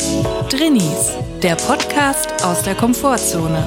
Drinnies, der Podcast aus der Komfortzone.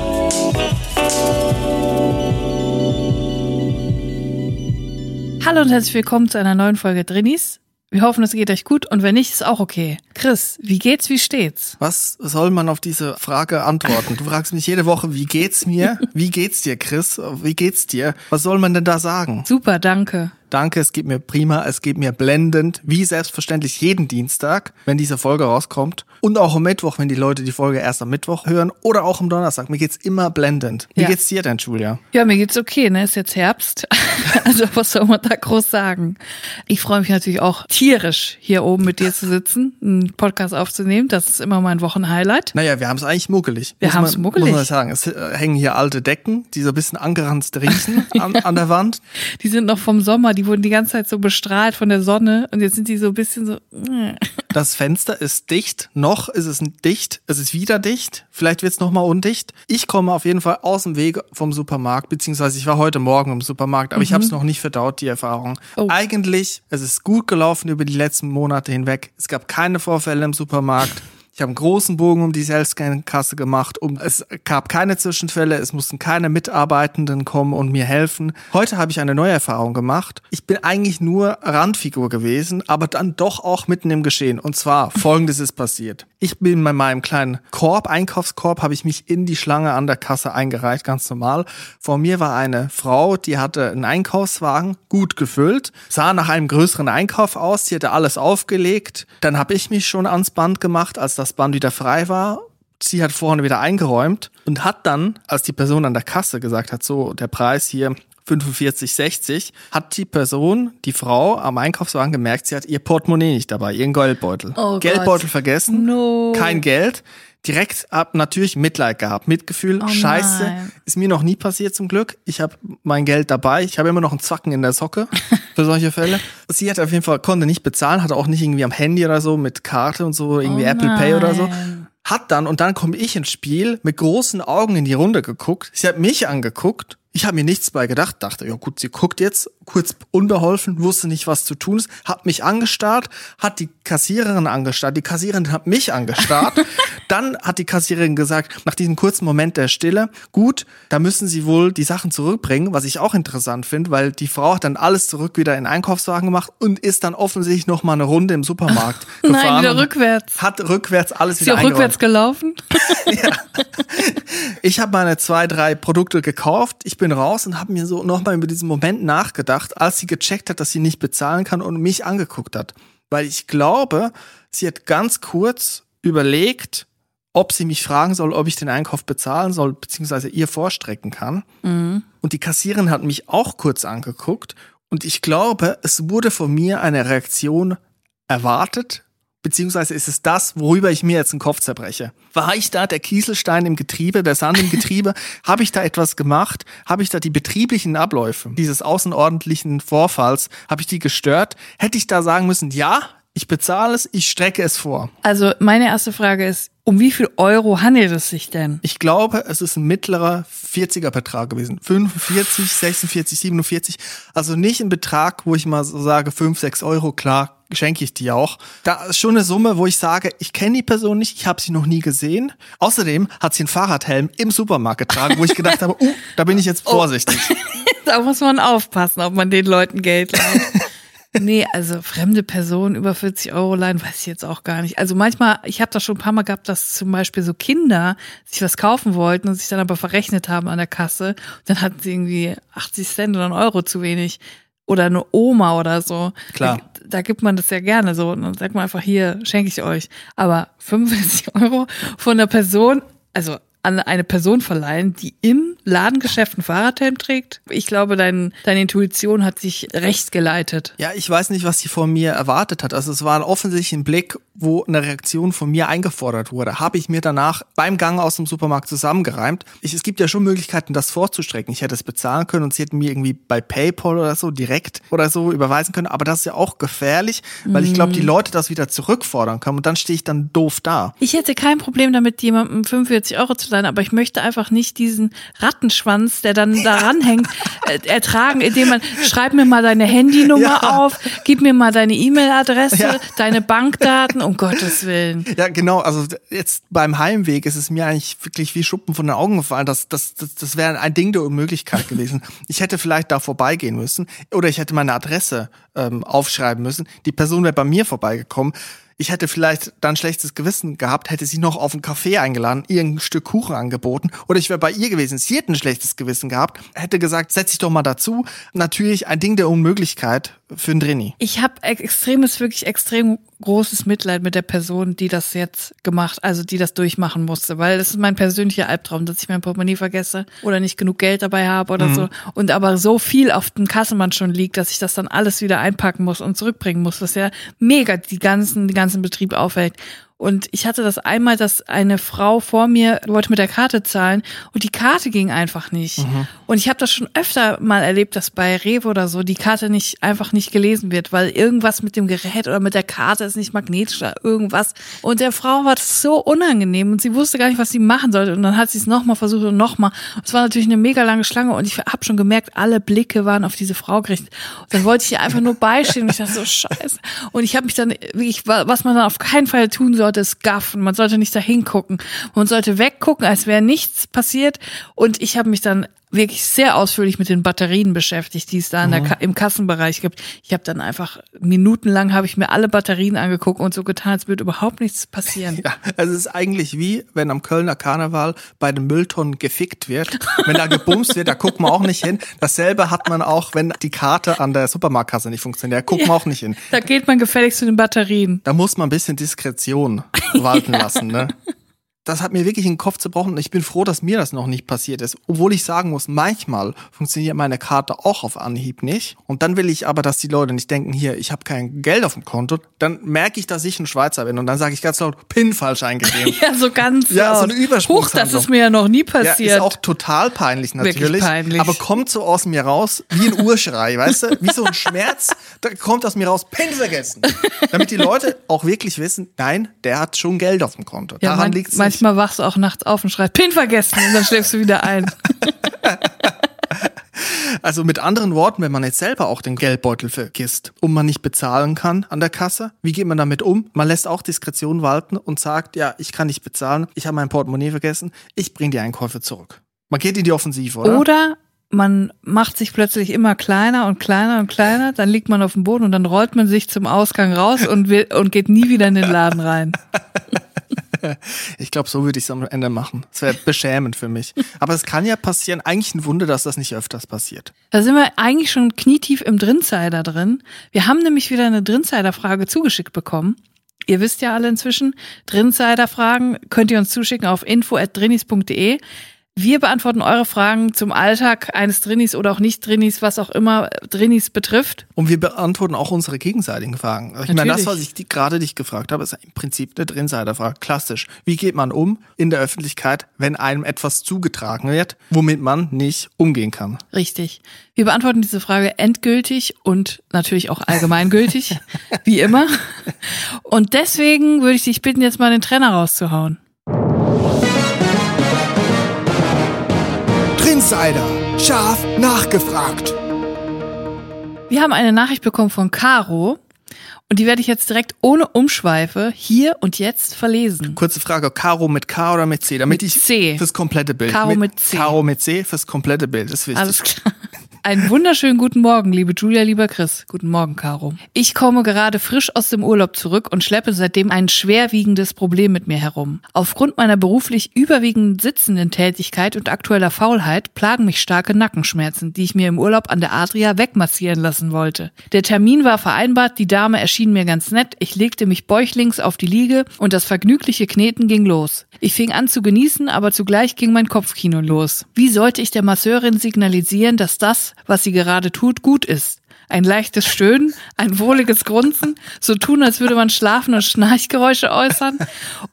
Hallo und herzlich willkommen zu einer neuen Folge Drinnies. Wir hoffen, es geht euch gut und wenn nicht, ist auch okay. Chris, wie geht's, wie steht's? Was soll man auf diese Frage antworten? Du fragst mich jede Woche, wie geht's mir? Wie geht's dir, Chris? Wie geht's dir? Was soll man denn da sagen? Super, danke. Danke, es geht mir prima, es geht mir blendend, wie selbstverständlich jeden Dienstag, wenn diese Folge rauskommt. Und auch am Mittwoch, wenn die Leute die Folge erst am Mittwoch hören. Oder auch am Donnerstag. Mir geht's immer blendend. Wie Ja. geht's dir denn, Julia? Ja, mir geht's okay, ne? Ist jetzt Herbst. Also was soll man da groß sagen? Ich freue mich natürlich auch tierisch, hier oben mit dir zu sitzen, einen Podcast aufzunehmen. Das ist immer mein Wochenhighlight. Naja, wir haben es eigentlich muckelig. Wir haben's man- muckelig. Muss man sagen. Es äh, hängen hier alte Decken, die so ein bisschen angeranzt riechen an, an der Wand. Die sind noch vom Sommer, die wurden die ganze Zeit so bestrahlt von der Sonne und jetzt sind die so ein bisschen so. Das Fenster ist dicht. Noch ist es dicht. Es ist wieder dicht. Vielleicht wird es nochmal undicht. Ich komme auf jeden Fall aus dem Weg vom Supermarkt, beziehungsweise ich war heute Morgen im Supermarkt, aber ich habe es noch nicht verdaut, die Erfahrung. Oh. Eigentlich, es ist gut gelaufen über die letzten Monate hinweg. Es gab keine Vorfälle im Supermarkt. Ich habe einen großen Bogen um die Selbstscan-Kasse gemacht. Um, es gab keine Zwischenfälle, es mussten keine Mitarbeitenden kommen und mir helfen. Heute habe ich eine neue Erfahrung gemacht. Ich bin eigentlich nur Randfigur gewesen, aber dann doch auch mitten im Geschehen. Und zwar, folgendes ist passiert. Ich bin bei meinem kleinen Korb, Einkaufskorb, habe ich mich in die Schlange an der Kasse eingereicht, ganz normal. Vor mir war eine Frau, die hatte einen Einkaufswagen, gut gefüllt, sah nach einem größeren Einkauf aus, die hatte alles aufgelegt. Dann habe ich mich schon ans Band gemacht, als das Band wieder frei war. Sie hat vorne wieder eingeräumt und hat dann, als die Person an der Kasse gesagt hat, so der Preis hier 45,60, hat die Person, die Frau am Einkaufswagen gemerkt, sie hat ihr Portemonnaie nicht dabei, ihren Geldbeutel. Oh Geldbeutel Gott. vergessen, No. kein Geld. Direkt ab natürlich Mitleid gehabt, Mitgefühl, Oh Scheiße. nein. Ist mir noch nie passiert zum Glück. Ich habe mein Geld dabei. Ich habe immer noch einen Zacken in der Socke für solche Fälle. Sie hat auf jeden Fall konnte nicht bezahlen, hatte auch nicht irgendwie am Handy oder so mit Karte und so irgendwie Oh Apple Pay oder so. nein. Hat dann und dann komme ich ins Spiel mit großen Augen in die Runde geguckt. Sie hat mich angeguckt. Ich habe mir nichts bei gedacht, dachte, ja gut, sie guckt jetzt, kurz unbeholfen, wusste nicht, was zu tun ist, hat mich angestarrt, hat die Kassiererin angestarrt, die Kassiererin hat mich angestarrt. dann hat die Kassiererin gesagt, nach diesem kurzen Moment der Stille, gut, da müssen sie wohl die Sachen zurückbringen, was ich auch interessant finde, weil die Frau hat dann alles zurück wieder in den Einkaufswagen gemacht und ist dann offensichtlich noch mal eine Runde im Supermarkt Nein, gefahren. wieder und rückwärts. Hat rückwärts alles Ist wieder auch rückwärts gelaufen? Ich habe meine zwei, drei Produkte gekauft. Ich bin raus und habe mir so nochmal über diesen Moment nachgedacht, als sie gecheckt hat, dass sie nicht bezahlen kann und mich angeguckt hat. Weil ich glaube, sie hat ganz kurz überlegt, ob sie mich fragen soll, ob ich den Einkauf bezahlen soll, beziehungsweise ihr vorstrecken kann. Und die Kassiererin hat mich auch kurz angeguckt. Und ich glaube, es wurde von mir eine Reaktion erwartet, beziehungsweise ist es das, worüber ich mir jetzt den Kopf zerbreche. War ich da der Kieselstein im Getriebe, der Sand im Getriebe? Habe ich da etwas gemacht? Habe ich da die betrieblichen Abläufe dieses außerordentlichen Vorfalls, habe ich die gestört? Hätte ich da sagen müssen, ja, ich bezahle es, ich strecke es vor. Also meine erste Frage ist, um wie viel Euro handelt es sich denn? Ich glaube, es ist ein mittlerer 40er Betrag gewesen. 45, 46, 47. Also nicht ein Betrag, wo ich mal so sage, 5, 6 Euro, klar, schenke ich die auch. Da ist schon eine Summe, wo ich sage, ich kenne die Person nicht, ich habe sie noch nie gesehen. Außerdem hat sie einen Fahrradhelm im Supermarkt getragen, wo ich gedacht habe, uh, da bin ich jetzt vorsichtig. Da muss man aufpassen, ob man den Leuten Geld leiht. Nee, also fremde Personen über 40 Euro leihen, weiß ich jetzt auch gar nicht. Also manchmal, ich habe das schon ein paar Mal gehabt, dass zum Beispiel so Kinder sich was kaufen wollten und sich dann aber verrechnet haben an der Kasse. Und dann hatten sie irgendwie 80 Cent oder einen Euro zu wenig. Oder eine Oma oder so. Klar. Da, da gibt man das ja gerne so. Und dann sagt man einfach, hier, schenke ich euch. Aber 45 Euro von einer Person, also an eine Person verleihen, die im Ladengeschäft einen Fahrradhelm trägt. Ich glaube, dein, deine Intuition hat sich recht geleitet. Ja, ich weiß nicht, was sie von mir erwartet hat. Also es war offensichtlich ein Blick, wo eine Reaktion von mir eingefordert wurde. Habe ich mir danach beim Gang aus dem Supermarkt zusammengereimt. Ich, es gibt ja schon Möglichkeiten, das vorzustrecken. Ich hätte es bezahlen können und sie hätten mir irgendwie bei PayPal oder so direkt oder so überweisen können. Aber das ist ja auch gefährlich, weil ich glaube, die Leute das wieder zurückfordern können und dann stehe ich dann doof da. Ich hätte kein Problem damit, jemandem 45 Euro zu sein, aber ich möchte einfach nicht diesen Rattenschwanz, der dann daran hängt, äh, ertragen, indem man, schreib mir mal deine Handynummer Ja. auf, gib mir mal deine E-Mail-Adresse, Ja. deine Bankdaten, um Gottes Willen. Ja, genau. Also jetzt beim Heimweg ist es mir eigentlich wirklich wie Schuppen von den Augen gefallen. Das, das, das, das wäre ein Ding der Unmöglichkeit gewesen. Ich hätte vielleicht da vorbeigehen müssen oder ich hätte meine Adresse ähm, aufschreiben müssen. Die Person wäre bei mir vorbeigekommen. Ich hätte vielleicht dann schlechtes Gewissen gehabt, hätte sie noch auf einen Café eingeladen, ihr ein Stück Kuchen angeboten oder ich wäre bei ihr gewesen. Sie hätte ein schlechtes Gewissen gehabt, hätte gesagt, setz dich doch mal dazu. Natürlich ein Ding der Unmöglichkeit für einen Drini. Ich habe extremes, wirklich extrem großes Mitleid mit der Person, die das jetzt gemacht, also die das durchmachen musste, weil das ist mein persönlicher Albtraum, dass ich mein Portemonnaie vergesse oder nicht genug Geld dabei habe oder so. Und aber so viel auf dem Kassenband schon liegt, dass ich das dann alles wieder einpacken muss und zurückbringen muss, was ja mega die ganzen, den ganzen Betrieb aufhält. Und ich hatte das einmal, dass eine Frau vor mir wollte mit der Karte zahlen und die Karte ging einfach nicht. Und ich habe das schon öfter mal erlebt, dass bei Rewe oder so die Karte nicht einfach nicht gelesen wird, weil irgendwas mit dem Gerät oder mit der Karte ist nicht magnetisch oder irgendwas. Und der Frau war das so unangenehm und sie wusste gar nicht, was sie machen sollte. Und dann hat sie es nochmal versucht und nochmal. Es war natürlich eine mega lange Schlange und ich habe schon gemerkt, alle Blicke waren auf diese Frau gerichtet. Und dann wollte ich ihr einfach nur beistehen und ich dachte so, scheiße. Und ich habe mich dann, wirklich, was man dann auf keinen Fall tun sollte, ist gaffen. Man sollte nicht da hingucken. Man sollte weggucken, als wäre nichts passiert. Und ich habe mich dann wirklich sehr ausführlich mit den Batterien beschäftigt, die es da der Ka im Kassenbereich gibt. Ich habe dann einfach minutenlang habe ich mir alle Batterien angeguckt und so getan, als würde überhaupt nichts passieren. Ja, es ist eigentlich wie, wenn am Kölner Karneval bei den Mülltonnen gefickt wird. Wenn da gebumst wird, da guckt man auch nicht hin. Dasselbe hat man auch, wenn die Karte an der Supermarktkasse nicht funktioniert. Da guckt man auch nicht hin. Da geht man gefälligst zu den Batterien. Da muss man ein bisschen Diskretion walten lassen, ne? Das hat mir wirklich den Kopf zerbrochen und ich bin froh, dass mir das noch nicht passiert ist. Obwohl ich sagen muss, manchmal funktioniert meine Karte auch auf Anhieb nicht. Und dann will ich aber, dass die Leute nicht denken, hier, ich habe kein Geld auf dem Konto. Dann merke ich, dass ich ein Schweizer bin und dann sage ich ganz laut, PIN falsch eingegeben. Ja, so ganz Ja, so laut. eine Übersprungshandlung. Huch, das ist mir ja noch nie Ja, passiert. ist auch total peinlich natürlich. Wirklich peinlich. Aber kommt so aus mir raus wie ein Urschrei, weißt du? Wie so ein Schmerz, da kommt aus mir raus, Pin vergessen. Damit die Leute auch wirklich wissen, nein, der hat schon Geld auf dem Konto. ja, Daran liegt's nicht. Manchmal wachst du auch nachts auf und schreist, Pin vergessen und dann schläfst du wieder ein. Also mit anderen Worten, wenn man jetzt selber auch den Geldbeutel vergisst und man nicht bezahlen kann an der Kasse, wie geht man damit um? Man lässt auch Diskretion walten und sagt, ja, ich kann nicht bezahlen, ich habe mein Portemonnaie vergessen, ich bringe die Einkäufe zurück. Man geht in die Offensive, oder? Oder man macht sich plötzlich immer kleiner und kleiner und kleiner, dann liegt man auf dem Boden und dann rollt man sich zum Ausgang raus und, will, und geht nie wieder in den Laden rein. Ich glaube, so würde ich es am Ende machen. Das wäre beschämend für mich. Aber es kann ja passieren. Eigentlich ein Wunder, dass das nicht öfters passiert. Da sind wir eigentlich schon knietief im Drinsider drin. Wir haben nämlich wieder eine Drinsider-Frage zugeschickt bekommen. Ihr wisst ja alle inzwischen, Drinsider-Fragen könnt ihr uns zuschicken auf info.drinis.de. Wir beantworten eure Fragen zum Alltag eines Drinis oder auch nicht Drinis, was auch immer Drinis betrifft. Und wir beantworten auch unsere gegenseitigen Fragen. Ich meine, das, Natürlich. was ich die, gerade dich gefragt habe, ist im Prinzip eine Drinsider-Frage. Klassisch. Wie geht man um in der Öffentlichkeit, wenn einem etwas zugetragen wird, womit man nicht umgehen kann? Richtig. Wir beantworten diese Frage endgültig und natürlich auch allgemeingültig, wie immer. Und deswegen würde ich dich bitten, jetzt mal den Trenner rauszuhauen. Drinsider. Scharf nachgefragt. Wir haben eine Nachricht bekommen von Caro und die werde ich jetzt direkt ohne Umschweife hier und jetzt verlesen. Kurze Frage, Caro mit K oder mit C? Damit Mit ich C. fürs komplette Bild. Caro mit C. Caro mit C fürs komplette Bild, das ist wichtig. Alles klar. Einen wunderschönen guten Morgen, liebe Julia, lieber Chris. Guten Morgen, Caro. Ich komme gerade frisch aus dem Urlaub zurück und schleppe seitdem ein schwerwiegendes Problem mit mir herum. Aufgrund meiner beruflich überwiegend sitzenden Tätigkeit und aktueller Faulheit plagen mich starke Nackenschmerzen, die ich mir im Urlaub an der Adria wegmassieren lassen wollte. Der Termin war vereinbart, die Dame erschien mir ganz nett, ich legte mich bäuchlings auf die Liege und das vergnügliche Kneten ging los. Ich fing an zu genießen, aber zugleich ging mein Kopfkino los. Wie sollte ich der Masseurin signalisieren, dass das, was sie gerade tut, gut ist? Ein leichtes Stöhnen, ein wohliges Grunzen, so tun, als würde man schlafen und Schnarchgeräusche äußern?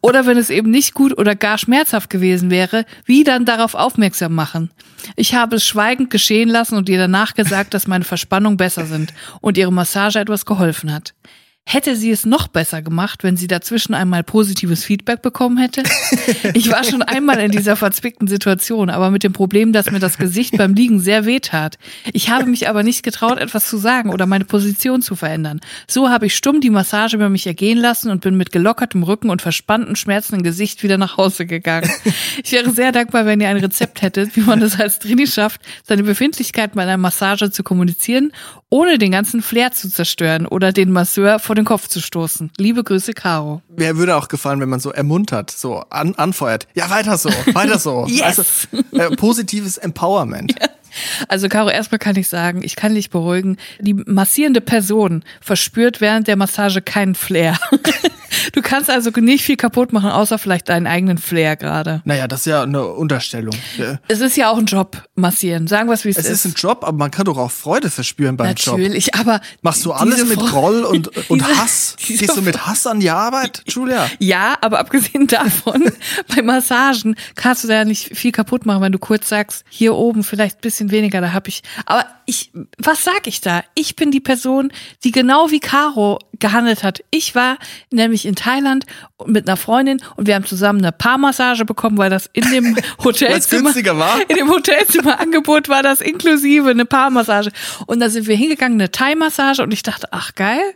Oder wenn es eben nicht gut oder gar schmerzhaft gewesen wäre, wie dann darauf aufmerksam machen? Ich habe es schweigend geschehen lassen und ihr danach gesagt, dass meine Verspannungen besser sind und ihre Massage etwas geholfen hat. Hätte sie es noch besser gemacht, wenn sie dazwischen einmal positives Feedback bekommen hätte? Ich war schon einmal in dieser verzwickten Situation, aber mit dem Problem, dass mir das Gesicht beim Liegen sehr weh tat. Ich habe mich aber nicht getraut, etwas zu sagen oder meine Position zu verändern. So habe ich stumm die Massage über mich ergehen lassen und bin mit gelockertem Rücken und verspanntem, schmerzenden Gesicht wieder nach Hause gegangen. Ich wäre sehr dankbar, wenn ihr ein Rezept hättet, wie man es als Trini schafft, seine Befindlichkeit bei einer Massage zu kommunizieren, ohne den ganzen Flair zu zerstören oder den Masseur vor den Kopf zu stoßen. Liebe Grüße, Caro. Mir würde auch gefallen, wenn man so ermuntert, so an, anfeuert. Ja, weiter so, weiter so. Yes. Also, äh, positives Empowerment. Also Caro, erstmal kann ich sagen, ich kann dich beruhigen, die massierende Person verspürt während der Massage keinen Flair. Du kannst also nicht viel kaputt machen, außer vielleicht deinen eigenen Flair gerade. Naja, das ist ja eine Unterstellung. Es ist ja auch ein Job, massieren. Sagen wir es, wie es, Es ist ein Job, aber man kann doch auch Freude verspüren beim Job. Natürlich, aber Machst du alles mit Groll und, und diese- Hass? diese Gehst du mit Hass an die Arbeit, Julia? Ja, aber abgesehen davon, bei Massagen kannst du da nicht viel kaputt machen, wenn du kurz sagst, hier oben vielleicht ein bisschen weniger, da hab ich. Aber ich, was sag ich da? Ich bin die Person, die genau wie Caro gehandelt hat. Ich war nämlich in Thailand mit einer Freundin und wir haben zusammen eine Paarmassage bekommen, weil das in dem Hotelzimmer, günstiger war? in dem Hotelzimmerangebot war das inklusive eine Paarmassage. Und da sind wir hingegangen, eine Thai-Massage und ich dachte, ach geil.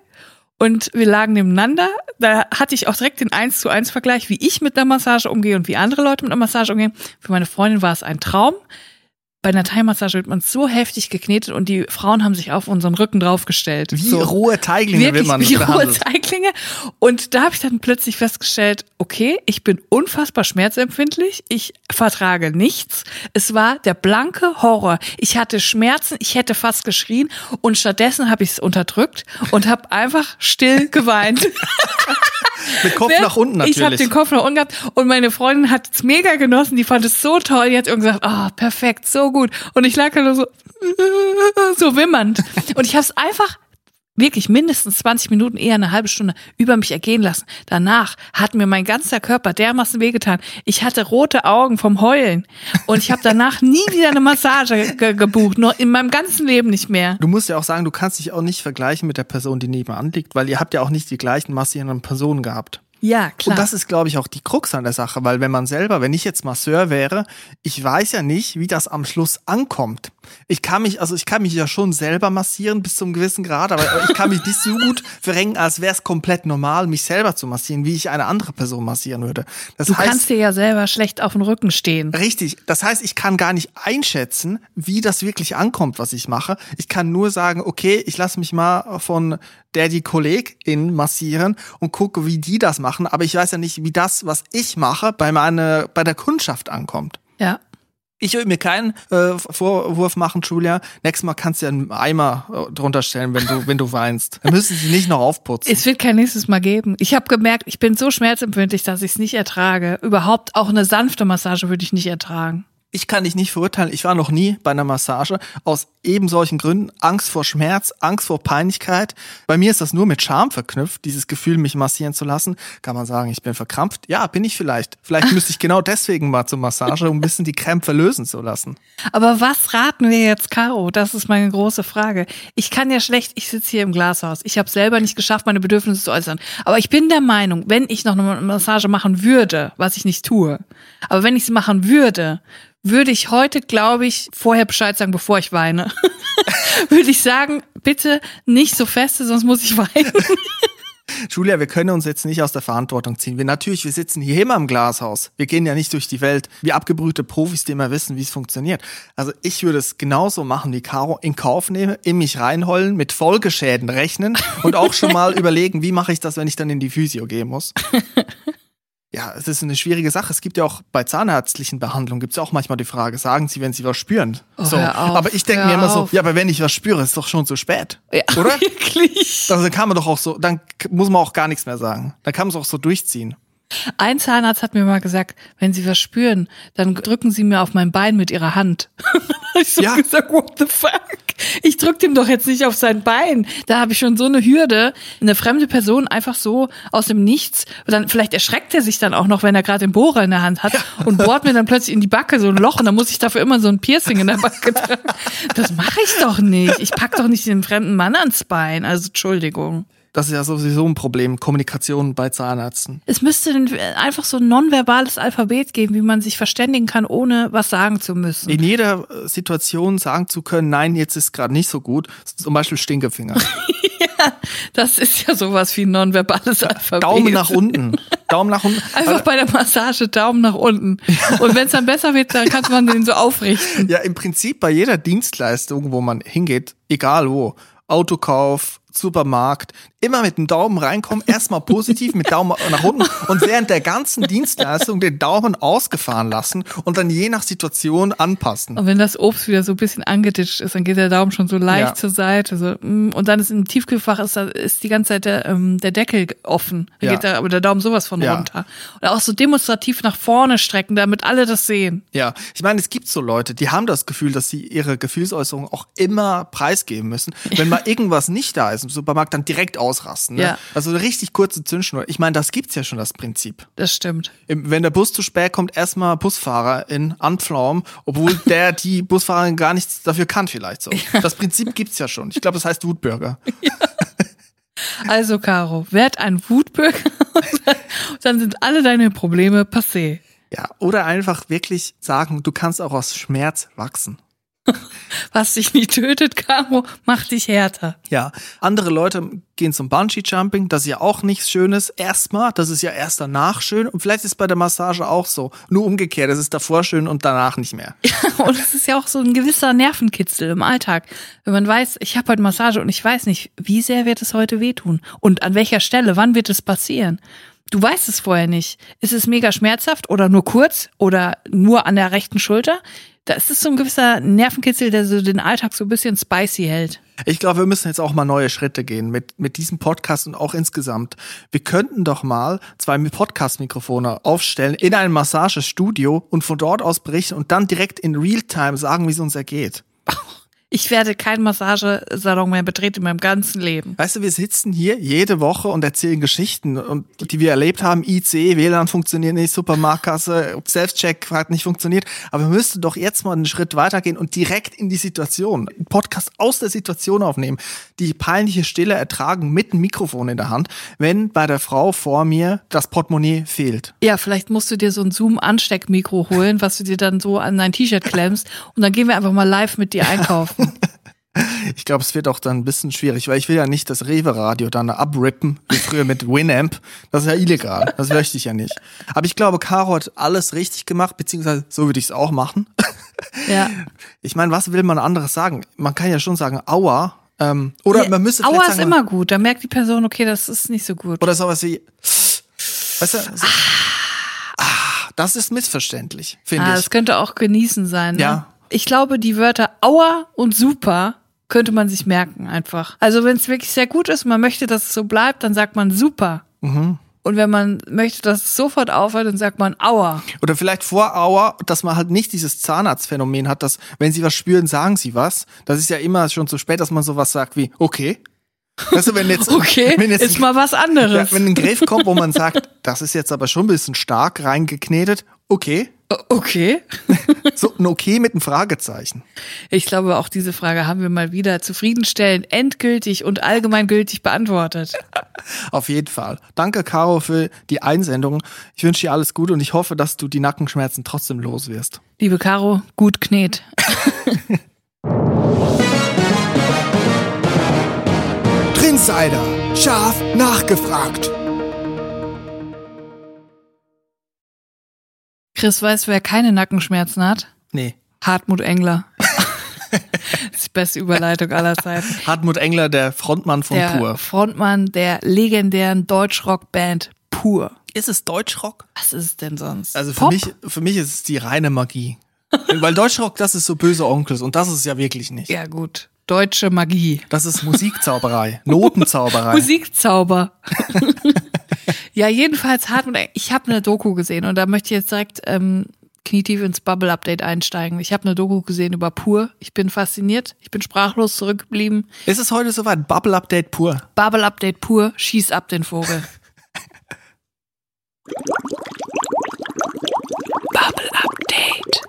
Und wir lagen nebeneinander. Da hatte ich auch direkt den 1 zu 1 Vergleich, wie ich mit einer Massage umgehe und wie andere Leute mit einer Massage umgehen. Für meine Freundin war es ein Traum. Bei einer Thai-Massage wird man so heftig geknetet und die Frauen haben sich auf unseren Rücken draufgestellt. Wie so. rohe Teiglinge wird Wirklich man wie rohe. Teiglinge. Und da habe ich dann plötzlich festgestellt, okay, ich bin unfassbar schmerzempfindlich. Ich vertrage nichts. Es war der blanke Horror. Ich hatte Schmerzen, ich hätte fast geschrien und stattdessen habe ich es unterdrückt und habe einfach still geweint. Mit Kopf nach unten Ich habe natürlich. den Kopf nach unten gehabt und meine Freundin hat es mega genossen, die fand es so toll, die hat irgendwie gesagt, ah, perfekt, so gut. Und ich lag da nur so, so wimmernd. Und ich habe es einfach wirklich mindestens 20 Minuten, eher eine halbe Stunde über mich ergehen lassen. Danach hat mir mein ganzer Körper dermaßen wehgetan. Ich hatte rote Augen vom Heulen. Und ich habe danach nie wieder eine Massage ge gebucht. Nur in meinem ganzen Leben nicht mehr. Du musst ja auch sagen, du kannst dich auch nicht vergleichen mit der Person, die nebenan liegt, weil ihr habt ja auch nicht die gleichen massierenden Personen gehabt. Ja, klar. Und das ist, glaube ich, auch die Krux an der Sache, weil wenn man selber, wenn ich jetzt Masseur wäre, ich weiß ja nicht, wie das am Schluss ankommt. Ich kann mich, also ich kann mich ja schon selber massieren bis zum gewissen Grad, aber ich kann mich nicht so gut verrenken, als wäre es komplett normal, mich selber zu massieren, wie ich eine andere Person massieren würde. Das du heißt, kannst dir ja selber schlecht auf den Rücken stehen. Richtig. Das heißt, ich kann gar nicht einschätzen, wie das wirklich ankommt, was ich mache. Ich kann nur sagen, okay, ich lasse mich mal von der die Kollegin massieren und gucke, wie die das machen. Aber ich weiß ja nicht, wie das, was ich mache, bei meiner, bei der Kundschaft ankommt. Ja. Ich will mir keinen äh, Vorwurf machen, Julia. Nächstes Mal kannst du ja einen Eimer äh, drunter stellen, wenn du, wenn du weinst. Dann müssen sie nicht noch aufputzen. Es wird kein nächstes Mal geben. Ich habe gemerkt, ich bin so schmerzempfindlich, dass ich es nicht ertrage. Überhaupt auch eine sanfte Massage würde ich nicht ertragen. Ich kann dich nicht verurteilen. Ich war noch nie bei einer Massage. Aus eben solchen Gründen. Angst vor Schmerz, Angst vor Peinlichkeit. Bei mir ist das nur mit Scham verknüpft, dieses Gefühl, mich massieren zu lassen. Kann man sagen, ich bin verkrampft? Ja, bin ich vielleicht. Vielleicht müsste ich genau deswegen mal zur Massage, um ein bisschen die Krämpfe lösen zu lassen. Aber was raten wir jetzt, Caro? Das ist meine große Frage. Ich kann ja schlecht, ich sitze hier im Glashaus. Ich habe selber nicht geschafft, meine Bedürfnisse zu äußern. Aber ich bin der Meinung, wenn ich noch eine Massage machen würde, was ich nicht tue, aber wenn ich sie machen würde, würde ich heute, glaube ich, vorher Bescheid sagen, bevor ich weine. würde ich sagen, bitte nicht so feste, sonst muss ich weinen. Julia, wir können uns jetzt nicht aus der Verantwortung ziehen. Wir natürlich, wir sitzen hier immer im Glashaus. Wir gehen ja nicht durch die Welt wie abgebrühte Profis, die immer wissen, wie es funktioniert. Also ich würde es genauso machen wie Caro, in Kauf nehmen, in mich reinholen, mit Folgeschäden rechnen und auch schon mal überlegen, wie mache ich das, wenn ich dann in die Physio gehen muss. Ja, es ist eine schwierige Sache. Es gibt ja auch bei zahnärztlichen Behandlungen gibt es auch manchmal die Frage, sagen Sie, wenn Sie was spüren. Oh, so. auf, aber ich denke mir immer so, auf. ja, aber wenn ich was spüre, ist doch schon zu spät. Ja, Oder? Wirklich. Also dann kann man doch auch so, dann muss man auch gar nichts mehr sagen. Dann kann man es auch so durchziehen. Ein Zahnarzt hat mir mal gesagt, wenn Sie was spüren, dann drücken Sie mir auf mein Bein mit Ihrer Hand. ich so Ja. gesagt, what the fuck? Ich drück dem doch jetzt nicht auf sein Bein. Da habe ich schon so eine Hürde, eine fremde Person einfach so aus dem Nichts. Und dann vielleicht erschreckt er sich dann auch noch, wenn er gerade den Bohrer in der Hand hat und bohrt mir dann plötzlich in die Backe so ein Loch und dann muss ich dafür immer so ein Piercing in der Backe tragen. Das mache ich doch nicht. Ich pack doch nicht den fremden Mann ans Bein. Also Entschuldigung. Das ist ja sowieso ein Problem, Kommunikation bei Zahnärzten. Es müsste einfach so ein nonverbales Alphabet geben, wie man sich verständigen kann, ohne was sagen zu müssen. In jeder äh, Situation sagen zu können, nein, jetzt ist gerade nicht so gut. Zum Beispiel Stinkefinger. Das ist ja sowas wie ein nonverbales Alphabet. Daumen nach unten. Daumen nach unten. Einfach bei der Massage Daumen nach unten. Und wenn es dann besser wird, dann kann man den so aufrichten. Ja, im Prinzip bei jeder Dienstleistung, wo man hingeht, egal wo, Autokauf, Supermarkt, immer mit dem Daumen reinkommen, erstmal positiv mit Daumen nach unten und während der ganzen Dienstleistung den Daumen ausgefahren lassen und dann je nach Situation anpassen. Und wenn das Obst wieder so ein bisschen angeditscht ist, dann geht der Daumen schon so leicht Ja. zur Seite. So, mm, und dann ist im Tiefkühlfach ist, da, ist die ganze Zeit der, ähm, der Deckel offen. Dann Ja. geht da aber der Daumen sowas von Ja. runter. Und auch so demonstrativ nach vorne strecken, damit alle das sehen. Ja, ich meine, es gibt so Leute, die haben das Gefühl, dass sie ihre Gefühlsäußerung auch immer preisgeben müssen. Wenn mal irgendwas nicht da ist im Supermarkt, dann direkt ausrasten. Ne? Ja. Also eine richtig kurze Zündschnur. Ich meine, das gibt's ja schon, das Prinzip. Das stimmt. Im- Wenn der Bus zu spät kommt, erstmal Busfahrer in anpflaumen, obwohl der die Busfahrerin gar nichts dafür kann vielleicht so. Das Prinzip gibt's ja schon. Ich glaube, das heißt Wutbürger. Also, Caro, werd ein Wutbürger. dann sind alle deine Probleme passé. Ja, oder einfach wirklich sagen, du kannst auch aus Schmerz wachsen. Was dich nicht tötet, Caro, macht dich härter. Ja, andere Leute gehen zum Bungee-Jumping, das ist ja auch nichts Schönes. Erstmal, das ist ja erst danach schön. Und vielleicht ist es bei der Massage auch so. Nur umgekehrt, es ist davor schön und danach nicht mehr. Und es ist ja auch so ein gewisser Nervenkitzel im Alltag. Wenn man weiß, ich habe heute Massage und ich weiß nicht, wie sehr wird es heute wehtun und an welcher Stelle, wann wird es passieren. Du weißt es vorher nicht. Ist es mega schmerzhaft oder nur kurz oder nur an der rechten Schulter? Da ist es so ein gewisser Nervenkitzel, der so den Alltag so ein bisschen spicy hält. Ich glaube, wir müssen jetzt auch mal neue Schritte gehen mit, mit diesem Podcast und auch insgesamt. Wir könnten doch mal zwei Podcast-Mikrofone aufstellen in einem Massagestudio und von dort aus berichten und dann direkt in Realtime sagen, wie es uns ergeht. Ich werde keinen Massagesalon mehr betreten in meinem ganzen Leben. Weißt du, wir sitzen hier jede Woche und erzählen Geschichten, und, die wir erlebt haben. IC, WLAN funktioniert nicht, Supermarktkasse, Self-Check hat nicht funktioniert. Aber wir müssten doch jetzt mal einen Schritt weitergehen und direkt in die Situation, einen Podcast aus der Situation aufnehmen, die peinliche Stille ertragen mit einem Mikrofon in der Hand, wenn bei der Frau vor mir das Portemonnaie fehlt. Ja, vielleicht musst du dir so ein Zoom-Ansteckmikro holen, was du dir dann so an dein T-Shirt klemmst und dann gehen wir einfach mal live mit dir einkaufen. Ich glaube, es wird auch dann ein bisschen schwierig, weil ich will ja nicht das Rewe-Radio dann abrippen, wie früher mit Winamp. Das ist ja illegal. Das möchte ich ja nicht. Aber ich glaube, Caro hat alles richtig gemacht, beziehungsweise so würde ich es auch machen. Ja. Ich meine, was will man anderes sagen? Man kann ja schon sagen, aua. Ähm, oder Ja, man müsste Aua vielleicht ist sagen, immer gut. Da merkt die Person, okay, das ist nicht so gut. oder sowas wie, weißt du, so, ah, das ist missverständlich, finde Ah, ich. das könnte auch genießen sein. Ne? Ja. Ich glaube, die Wörter Aua und Super könnte man sich merken einfach. Also wenn es wirklich sehr gut ist und man möchte, dass es so bleibt, dann sagt man Super. Mhm. Und wenn man möchte, dass es sofort aufhört, dann sagt man Aua. Oder vielleicht vor Aua, dass man halt nicht dieses Zahnarztphänomen hat, dass wenn sie was spüren, sagen sie was. Das ist ja immer schon zu spät, dass man sowas sagt wie, okay. Weißt du, wenn jetzt, Okay, wenn jetzt ist mal was ja, anderes. wenn ein Griff kommt, wo man sagt, das ist jetzt aber schon ein bisschen stark reingeknetet, okay. Okay. So ein okay mit einem Fragezeichen. Ich glaube, auch diese Frage haben wir mal wieder zufriedenstellend, endgültig und allgemeingültig beantwortet. Auf jeden Fall. Danke, Caro, für die Einsendung. Ich wünsche dir alles Gute und ich hoffe, dass du die Nackenschmerzen trotzdem los wirst. Liebe Caro, gut knet. Trinsider. Scharf nachgefragt. Chris weiß, wer keine Nackenschmerzen hat? Nee. Hartmut Engler. das ist die beste Überleitung aller Zeiten. Hartmut Engler, der Frontmann von Der Pur. Frontmann der legendären Deutschrock-Band Pur. Ist es Deutschrock? Was ist es denn sonst? Also für Pop? mich, für mich ist es die reine Magie. Weil Deutschrock, das ist so böse Onkels und das ist es ja wirklich nicht. Ja, gut. Deutsche Magie. Das ist Musikzauberei, Notenzauberei. Musikzauber. Ja, jedenfalls Hartmut. Ich habe eine Doku gesehen und da möchte ich jetzt direkt ähm, knietief ins Bubble-Update einsteigen. Ich habe eine Doku gesehen über Pur. Ich bin fasziniert. Ich bin sprachlos zurückgeblieben. Ist es heute soweit? Bubble Update pur. Bubble-Update pur. Schieß ab den Vogel. Bubble-Update.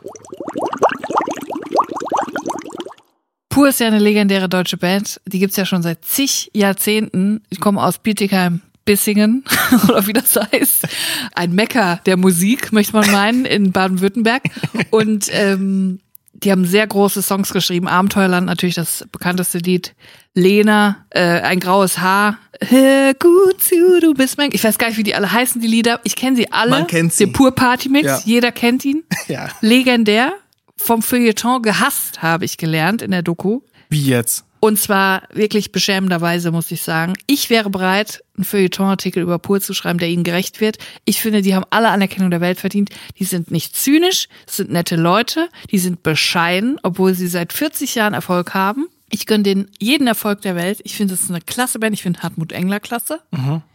Pur ist ja eine legendäre deutsche Band. Die gibt's ja schon seit zig Jahrzehnten. Ich komme aus Bietigheim. Bissingen oder wie das heißt, ein Mecker der Musik, möchte man meinen, in Baden-Württemberg. Und ähm, die haben sehr große Songs geschrieben. Abenteuerland natürlich das bekannteste Lied. Lena, äh, ein graues Haar. Hör gut zu, du bist mein. Ich weiß gar nicht, wie die alle heißen, die Lieder. Ich kenne sie alle. Man kennt sie. Den Pur Party Mix. Ja. Jeder kennt ihn. Ja. Legendär. Vom Feuilleton gehasst, habe ich gelernt in der Doku. Wie jetzt? Und zwar wirklich beschämenderweise, muss ich sagen. Ich wäre bereit, einen Feuilleton-Artikel über Pur zu schreiben, der ihnen gerecht wird. Ich finde, die haben alle Anerkennung der Welt verdient. Die sind nicht zynisch, sind nette Leute, die sind bescheiden, obwohl sie seit 40 Jahren Erfolg haben. Ich gönne denen jeden Erfolg der Welt. Ich finde, das ist eine klasse Band. Ich finde Hartmut Engler klasse.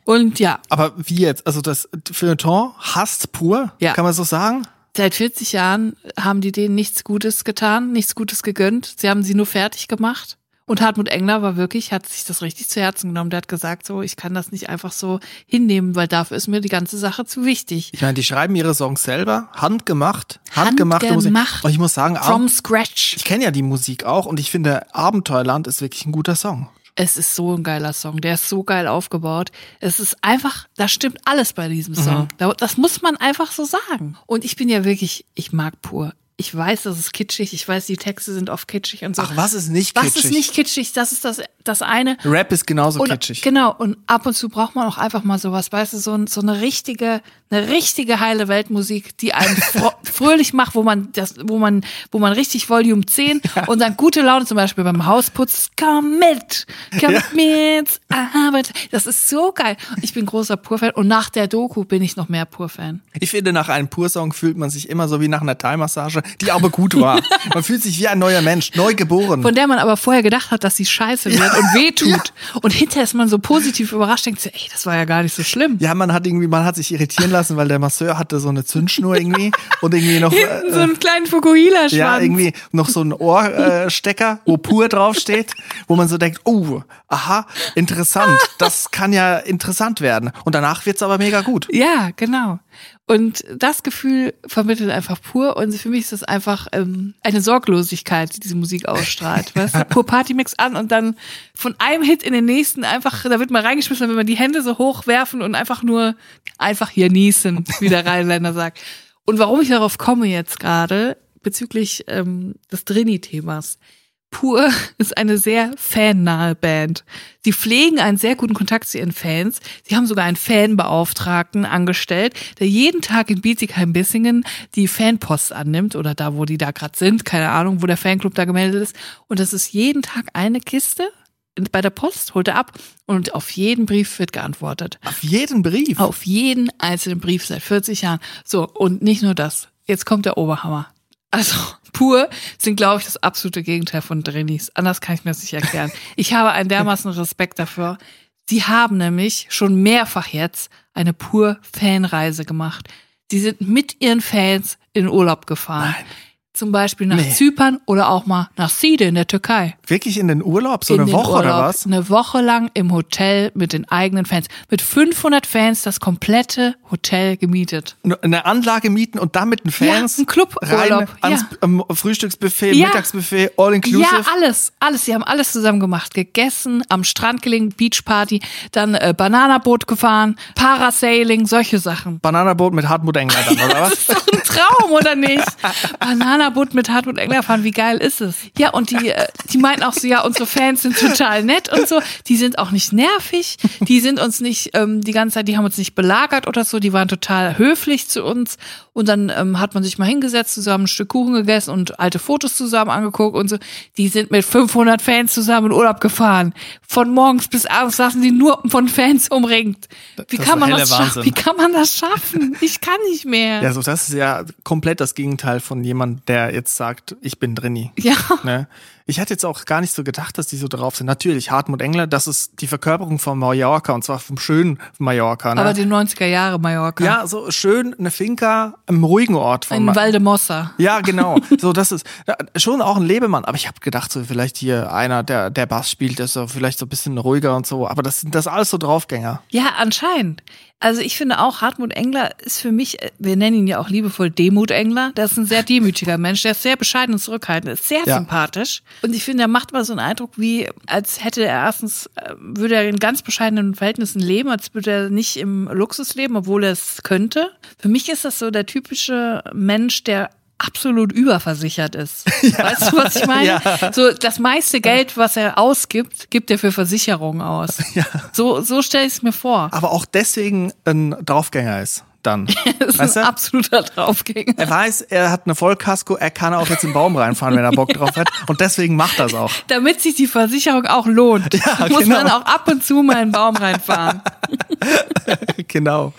Und ja, Aber wie jetzt? Also das Feuilleton hasst pur? Ja. Kann man so sagen? seit 40 Jahren haben die denen nichts Gutes getan, nichts Gutes gegönnt. Sie haben sie nur fertig gemacht. Und Hartmut Engler war wirklich, hat sich das richtig zu Herzen genommen. Der hat gesagt, so, ich kann das nicht einfach so hinnehmen, weil dafür ist mir die ganze Sache zu wichtig. Ich meine, die schreiben ihre Songs selber, handgemacht, handgemachte Musik. Handgemacht. Und ich muss sagen, From scratch. ich kenne ja die Musik auch und ich finde, Abenteuerland ist wirklich ein guter Song. Es ist so ein geiler Song. Der ist so geil aufgebaut. Es ist einfach, da stimmt alles bei diesem Song. Da- Das muss man einfach so sagen. Und ich bin ja wirklich, ich mag pur. Ich weiß, das ist kitschig. Ich weiß, die Texte sind oft kitschig und so. Ach, was ist nicht Was kitschig? ist nicht kitschig? Das ist das, das eine. Rap ist genauso Und, kitschig. Genau, und ab und zu braucht man auch einfach mal sowas, weißt du, so, so eine richtige, eine richtige heile Weltmusik, die einen fröhlich macht, wo man das, wo man, wo man richtig Volume 10 und dann gute Laune zum Beispiel beim Hausputz, komm mit, komm Ja. mit, Arbeit. Das ist so geil. Ich bin großer Pur-Fan und nach der Doku bin ich noch mehr Pur-Fan. Ich finde, nach einem Pur-Song fühlt man sich immer so wie nach einer Thai-Massage, die aber gut war. man fühlt sich wie ein neuer Mensch, neu geboren. Von der man aber vorher gedacht hat, dass sie scheiße wird und wehtut. Und hinterher ist man so positiv überrascht, denkt sich, ey, das war ja gar nicht so schlimm. ja, man hat irgendwie, man hat sich irritieren lassen, weil der Masseur hatte so eine Zündschnur irgendwie und irgendwie noch, Hinten so äh, einen kleinen Fukuhila-Schwanz. ja, irgendwie noch so ein Ohrstecker, äh, wo pur draufsteht, wo man so denkt, oh, aha, interessant, das kann ja interessant werden. Und danach wird's aber mega gut. Ja, genau. Und das Gefühl vermittelt einfach pur. Und für mich ist das einfach ähm, eine Sorglosigkeit, die diese Musik ausstrahlt. Weißt du, pur Partymix an und dann von einem Hit in den nächsten einfach, da wird man reingeschmissen, wenn man die Hände so hochwerfen und einfach nur einfach hier niesen, wie der Rheinländer sagt. Und warum ich darauf komme jetzt gerade, bezüglich ähm, des Drini-Themas. Pur ist eine sehr fannahe Band. Sie pflegen einen sehr guten Kontakt zu ihren Fans. Sie haben sogar einen Fanbeauftragten angestellt, der jeden Tag in Bietigheim-Bissingen die Fanpost annimmt oder da, wo die da gerade sind, keine Ahnung, wo der Fanclub da gemeldet ist. Und das ist jeden Tag eine Kiste bei der Post, holt er ab und auf jeden Brief wird geantwortet. Auf jeden Brief. Auf jeden einzelnen Brief seit 40 Jahren. So, und nicht nur das. Jetzt kommt der Oberhammer. Also, pur sind, glaube ich, das absolute Gegenteil von Drennies. Anders kann ich mir das nicht erklären. Ich habe einen dermaßen Respekt dafür. Sie haben nämlich schon mehrfach jetzt eine pur Fanreise gemacht. Sie sind mit ihren Fans in Urlaub gefahren. Zum Beispiel nach Nee. Zypern oder auch mal nach Side in der Türkei. Wirklich in den Urlaub? So in eine Woche oder Urlaub. was? Eine Woche lang im Hotel mit den eigenen Fans. Mit 500 Fans das komplette Hotel gemietet. Eine Anlage mieten und dann mit den Fans Ja, ein Cluburlaub, rein ans ja. Frühstücksbuffet, Ja. Mittagsbuffet, all inclusive. Ja, alles, alles. Sie haben alles zusammen gemacht. Gegessen, am Strand gelegen, Beachparty, dann äh, Bananaboot gefahren, Parasailing, solche Sachen. Bananaboot mit Hartmut Engler dann, oder Das was? ist doch ein Traum, oder nicht? Bananaboot mit Hartmut Engler fahren, wie geil ist es? Ja, und die, äh, die meinten auch so, ja, unsere Fans sind total nett und so. Die sind auch nicht nervig. Die sind uns nicht ähm, die ganze Zeit, die haben uns nicht belagert oder so. Die waren total höflich zu uns. Und dann ähm, hat man sich mal hingesetzt, zusammen ein Stück Kuchen gegessen und alte Fotos zusammen angeguckt und so. Die sind mit 500 Fans zusammen in Urlaub gefahren. Von morgens bis abends saßen die nur von Fans umringt. Wie Das kann man das schaffen? Wahnsinn. Wie kann man das schaffen? Ich kann nicht mehr. Ja, so das ist ja komplett das Gegenteil von jemand, der jetzt sagt, ich bin Drini. Ja. Ne? Ich hatte jetzt auch gar nicht so gedacht, dass die so drauf sind. Natürlich, Hartmut Engler, das ist die Verkörperung von Mallorca und zwar vom schönen Mallorca. Ne? Aber die 90er Jahre Mallorca. ja, so schön eine Finca im ruhigen Ort von In Ma- Valdemossa. Ja, genau. So, das ist schon auch ein Lebemann. Aber ich habe gedacht, so vielleicht hier einer, der der Bass spielt, ist so vielleicht so ein bisschen ruhiger und so. Aber das sind das alles so Draufgänger. Ja, anscheinend. Also ich finde auch, Hartmut Engler ist für mich, äh, wir nennen ihn ja auch liebevoll Demut Engler. Der ist ein sehr demütiger Mensch, der ist sehr bescheiden und zurückhaltend, ist sehr Ja. sympathisch. Und ich finde, er macht mal so einen Eindruck, wie als hätte er erstens, äh, würde er in ganz bescheidenen Verhältnissen leben, als würde er nicht im Luxus leben, obwohl er es könnte. Für mich ist das so der typische Mensch, der absolut überversichert ist. Weißt du, was ich meine? Ja. So das meiste Geld, was er ausgibt, gibt er für Versicherungen aus. Ja. So, so stelle ich es mir vor. Aber auch deswegen ein Draufgänger ist dann. Das ist weißt ein du? absoluter Draufgänger. Er weiß, er hat eine Vollkasko, er kann auch jetzt im Baum reinfahren, wenn er Bock drauf hat. Und deswegen macht er es auch. Damit sich die Versicherung auch lohnt, Ja, muss genau. man auch ab und zu mal in einen Baum reinfahren. genau.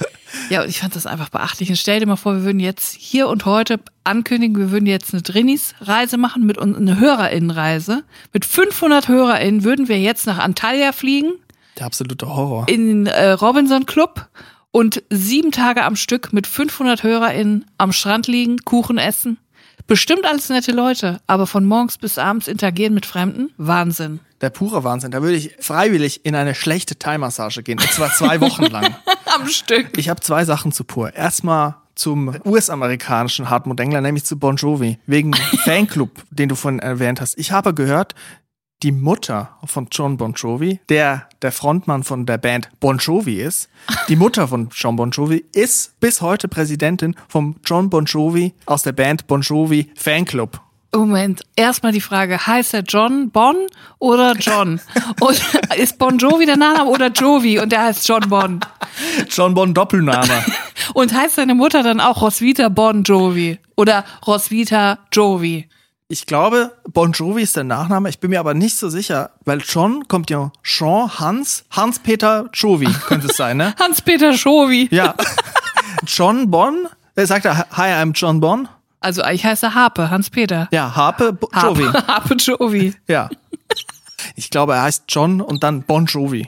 Ja, und ich fand das einfach beachtlich. Und stell dir mal vor, wir würden jetzt hier und heute ankündigen, wir würden jetzt eine Drinis-Reise machen mit uns, eine HörerInnenreise. Mit 500 HörerInnen würden wir jetzt nach Antalya fliegen, Der absolute Horror. in den äh, Robinson Club und sieben Tage am Stück mit 500 HörerInnen am Strand liegen, Kuchen essen. Bestimmt alles nette Leute, aber von morgens bis abends interagieren mit Fremden? Wahnsinn. Der pure Wahnsinn. Da würde ich freiwillig in eine schlechte Thai-Massage gehen. Und zwar zwei Wochen lang. Am Stück. Ich habe zwei Sachen zu pur. Erstmal zum US-amerikanischen Hartmut Engler, nämlich zu Bon Jovi, wegen dem Fanclub, den du vorhin erwähnt hast. Ich habe gehört, die Mutter von John Bon Jovi, der der Frontmann von der Band Bon Jovi ist, die Mutter von John Bon Jovi, ist bis heute Präsidentin vom John Bon Jovi aus der Band Bon Jovi Fanclub. Moment, erstmal die Frage, heißt er John Bon oder John? Und ist Bon Jovi der Nachname oder Jovi und der heißt John Bon? John Bon Doppelname. Und heißt seine Mutter dann auch Roswitha Bon Jovi oder Roswitha Jovi? Ich glaube, Bon Jovi ist der Nachname. Ich bin mir aber nicht so sicher, weil John kommt ja Jean Hans, Hans-Peter Jovi könnte es sein, ne? Hans-Peter Jovi. Ja. John Bon, er sagt er, hi, I'm John Bon. Also ich heiße Harpe, Hans-Peter. Ja, Harpe Bo Jovi. Harpe, Harpe Jovi. Ja. Ich glaube, er heißt John und dann Bon Jovi.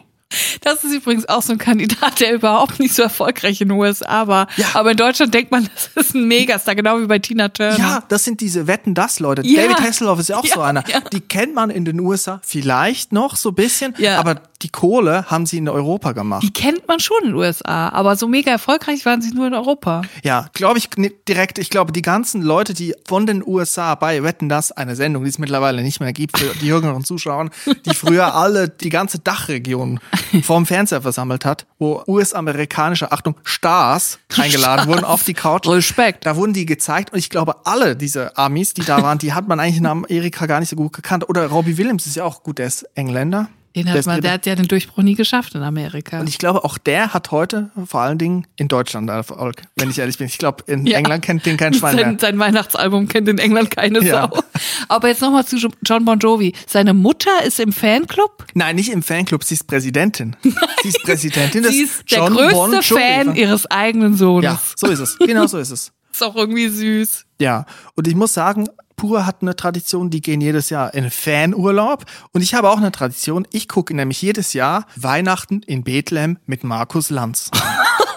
Das ist übrigens auch so ein Kandidat, der überhaupt nicht so erfolgreich in den USA war. Ja. Aber in Deutschland denkt man, das ist ein Megastar, genau wie bei Tina Turner. Ja, das sind diese Wetten das Leute. Ja. David Hasselhoff ist ja auch so Ja, einer. ja. Die kennt man in den USA vielleicht noch so ein bisschen, aber die Kohle haben sie in Europa gemacht. Die kennt man schon in den USA, aber so mega erfolgreich waren sie nur in Europa. Ja, glaube ich direkt. Ich glaube, die ganzen Leute, die von den USA bei Wetten das, eine Sendung, die es mittlerweile nicht mehr gibt für die jüngeren Zuschauer, die früher alle die ganze Dachregion vorm Fernseher versammelt hat, wo US-amerikanische, Achtung, Stars eingeladen wurden auf die Couch. Respekt. Da wurden die gezeigt und ich glaube, alle diese Amis, die da waren, die hat man eigentlich in Amerika gar nicht so gut gekannt. Oder Robbie Williams ist ja auch gut, der ist Engländer. Den Der hat man, der hat ja den Durchbruch nie geschafft in Amerika. Und ich glaube, auch der hat heute vor allen Dingen in Deutschland Erfolg, wenn ich ehrlich bin. Ich glaube, in Ja. England kennt den kein Schwein mehr. sein, sein Weihnachtsalbum kennt in England keine Ja. Sau. Aber jetzt nochmal zu John Bon Jovi. Seine Mutter ist im Fanclub. Nein, nicht im Fanclub, sie ist Präsidentin. Sie ist Präsidentin des Sie ist der John größte Bon Jovi. Fan ihres eigenen Sohnes. Ja, so ist es. Genau so ist es. Ist auch irgendwie süß. Ja, und ich muss sagen, Pur hat eine Tradition, die gehen jedes Jahr in Fanurlaub. Und ich habe auch eine Tradition, ich gucke nämlich jedes Jahr Weihnachten in Bethlehem mit Markus Lanz.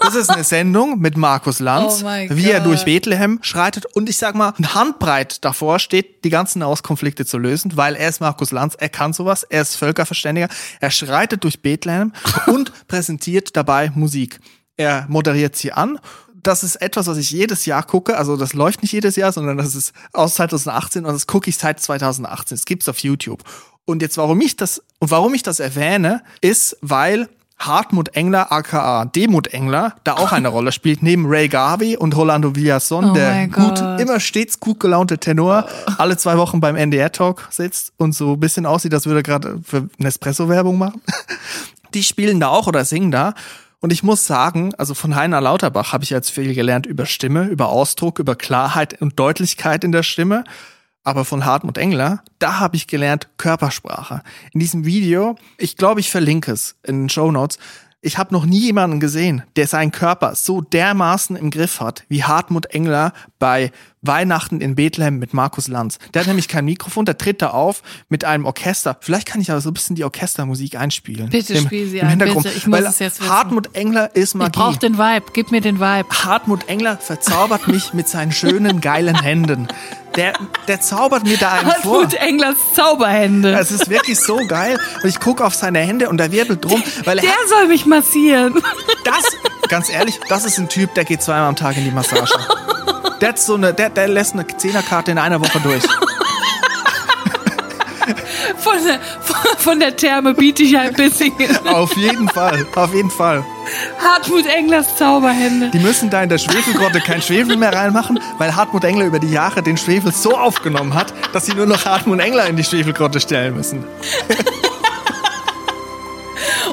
Das ist eine Sendung mit Markus Lanz, Oh wie er durch Bethlehem schreitet und ich sag mal, ein Handbreit davor steht, die ganzen Auskonflikte zu lösen, weil er ist Markus Lanz, er kann sowas, er ist Völkerverständiger, er schreitet durch Bethlehem und präsentiert dabei Musik. Er moderiert sie an. Das ist etwas, was ich jedes Jahr gucke. Also das läuft nicht jedes Jahr, sondern das ist aus 2018 und das gucke ich seit 2018. Es gibt's auf YouTube. Und jetzt, warum ich das und warum ich das erwähne, ist, weil Hartmut Engler, aka Demut Engler, da auch eine Rolle spielt, neben Ray Garvey und Rolando Villason, Oh der gut, immer stets gut gelaunte Tenor, alle zwei Wochen beim NDR-Talk sitzt und so ein bisschen aussieht, als würde er gerade für Nespresso-Werbung machen. Die spielen da auch oder singen da. Und ich muss sagen, also von Heiner Lauterbach habe ich jetzt viel gelernt über Stimme, über Ausdruck, über Klarheit und Deutlichkeit in der Stimme. Aber von Hartmut Engler, da habe ich gelernt Körpersprache. In diesem Video, ich glaube, ich verlinke es in den Show Notes. Ich habe noch nie jemanden gesehen, der seinen Körper so dermaßen im Griff hat, wie Hartmut Engler bei Weihnachten in Bethlehem mit Markus Lanz. Der hat nämlich kein Mikrofon, der tritt da auf mit einem Orchester. Vielleicht kann ich aber so ein bisschen die Orchestermusik einspielen. Bitte Im, spiel sie im ein, Hintergrund. bitte. Ich muss Weil es jetzt wissen. Hartmut Engler ist Ich Magie. brauch den Vibe. Gib mir den Vibe. Hartmut Engler verzaubert mich mit seinen schönen, geilen Händen. Der, der zaubert mir da einen vor. Hartmut Englers Zauberhände. Es ist wirklich so geil. Und ich gucke auf seine Hände und er wirbelt drum, weil er Der hat soll mich massieren. das, ganz ehrlich, das ist ein Typ, der geht zweimal am Tag in die Massage. Der, hat so eine, der, der lässt eine Zehnerkarte in einer Woche durch. der, von der Therme Bietigheim Bissingen. Auf jeden Fall, auf jeden Fall. Hartmut Englers Zauberhände. Die müssen da in der Schwefelgrotte kein Schwefel mehr reinmachen, weil Hartmut Engler über die Jahre den Schwefel so aufgenommen hat, dass sie nur noch Hartmut Engler in die Schwefelgrotte stellen müssen.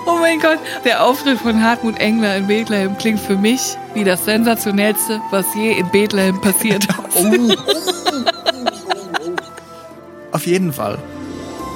Oh mein Gott, der Auftritt von Hartmut Engler in Bethlehem klingt für mich wie das sensationellste, was je in Bethlehem passiert ist. Auf jeden Fall.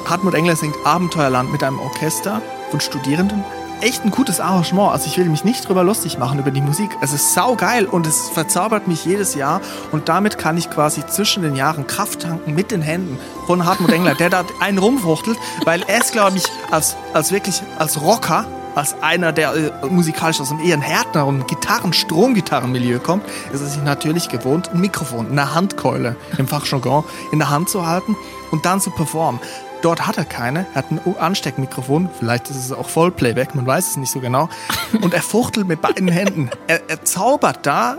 Hartmut Engler singt Abenteuerland mit einem Orchester von Studierenden. Echt ein gutes Arrangement. Also ich will mich nicht drüber lustig machen über die Musik. Es ist saugeil und es verzaubert mich jedes Jahr. Und damit kann ich quasi zwischen den Jahren Kraft tanken mit den Händen von Hartmut Engler, der da einen rumwuchtelt, weil er ist, glaube ich, als, als wirklich als Rocker als einer, der äh, musikalisch aus einem eher Härtner- Gitarren-, Stromgitarrenmilieu kommt, ist er sich natürlich gewohnt, ein Mikrofon, eine Handkeule im Fachjargon in der Hand zu halten und dann zu performen. Dort hat er keine, er hat ein Ansteckmikrofon, vielleicht ist es auch Vollplayback, man weiß es nicht so genau. Und er fuchtelt mit beiden Händen. Er, er zaubert da,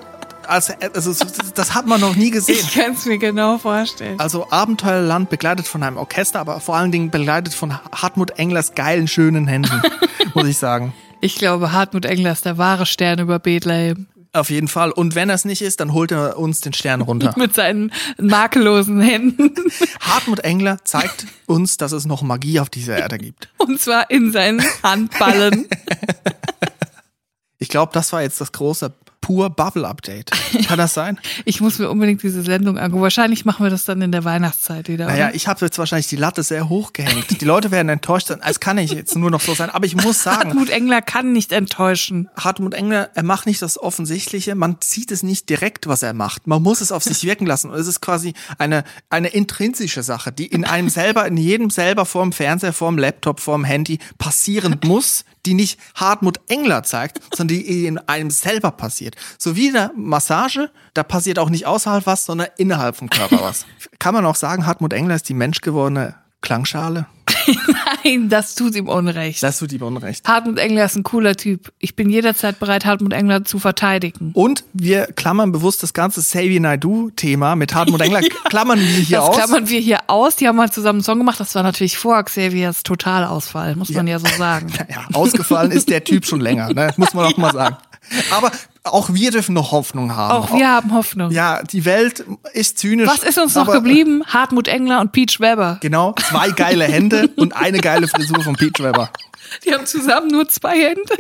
also, also das hat man noch nie gesehen. Ich kann es mir genau vorstellen. Also Abenteuerland begleitet von einem Orchester, aber vor allen Dingen begleitet von Hartmut Englers geilen, schönen Händen, muss ich sagen. Ich glaube, Hartmut Engler ist der wahre Stern über Bethlehem. Auf jeden Fall. Und wenn er es nicht ist, dann holt er uns den Stern runter. Mit seinen makellosen Händen. Hartmut Engler zeigt uns, dass es noch Magie auf dieser Erde gibt. Und zwar in seinen Handballen. Ich glaube, das war jetzt das große pur Bubble Update. Kann das sein? Ich muss mir unbedingt diese Sendung angucken. Wahrscheinlich machen wir das dann in der Weihnachtszeit wieder. Naja, oder? ich habe jetzt wahrscheinlich die Latte sehr hoch gehängt. Die Leute werden enttäuscht sein. Es kann nicht jetzt nur noch so sein. Aber ich muss sagen, Hartmut Engler kann nicht enttäuschen. Hartmut Engler, er macht nicht das Offensichtliche. Man sieht es nicht direkt, was er macht. Man muss es auf sich wirken lassen. Und es ist quasi eine, eine intrinsische Sache, die in einem selber, in jedem selber vorm Fernseher, vorm Laptop, vorm Handy passieren muss, die nicht Hartmut Engler zeigt, sondern die in einem selber passiert. So wie in der Massage, da passiert auch nicht außerhalb was, sondern innerhalb vom Körper was. Kann man auch sagen, Hartmut Engler ist die menschgewordene Klangschale? Nein, das tut ihm Unrecht. Das tut ihm Unrecht. Hartmut Engler ist ein cooler Typ. Ich bin jederzeit bereit, Hartmut Engler zu verteidigen. Und wir klammern bewusst das ganze Xavier Naidoo-Thema mit Hartmut Engler, klammern wir hier das aus. klammern wir hier aus. Die haben mal zusammen einen Song gemacht. Das war natürlich vor Xaviers Totalausfall, muss man ja so sagen. Ja, ausgefallen ist der Typ schon länger, ne? muss man auch mal sagen. Aber auch wir dürfen noch Hoffnung haben. Auch wir haben Hoffnung. Ja, die Welt ist zynisch. Was ist uns noch geblieben? Hartmut Engler und Peach Weber. Genau, zwei geile Hände und eine geile Frisur von Peach Weber. Die haben zusammen nur zwei Hände.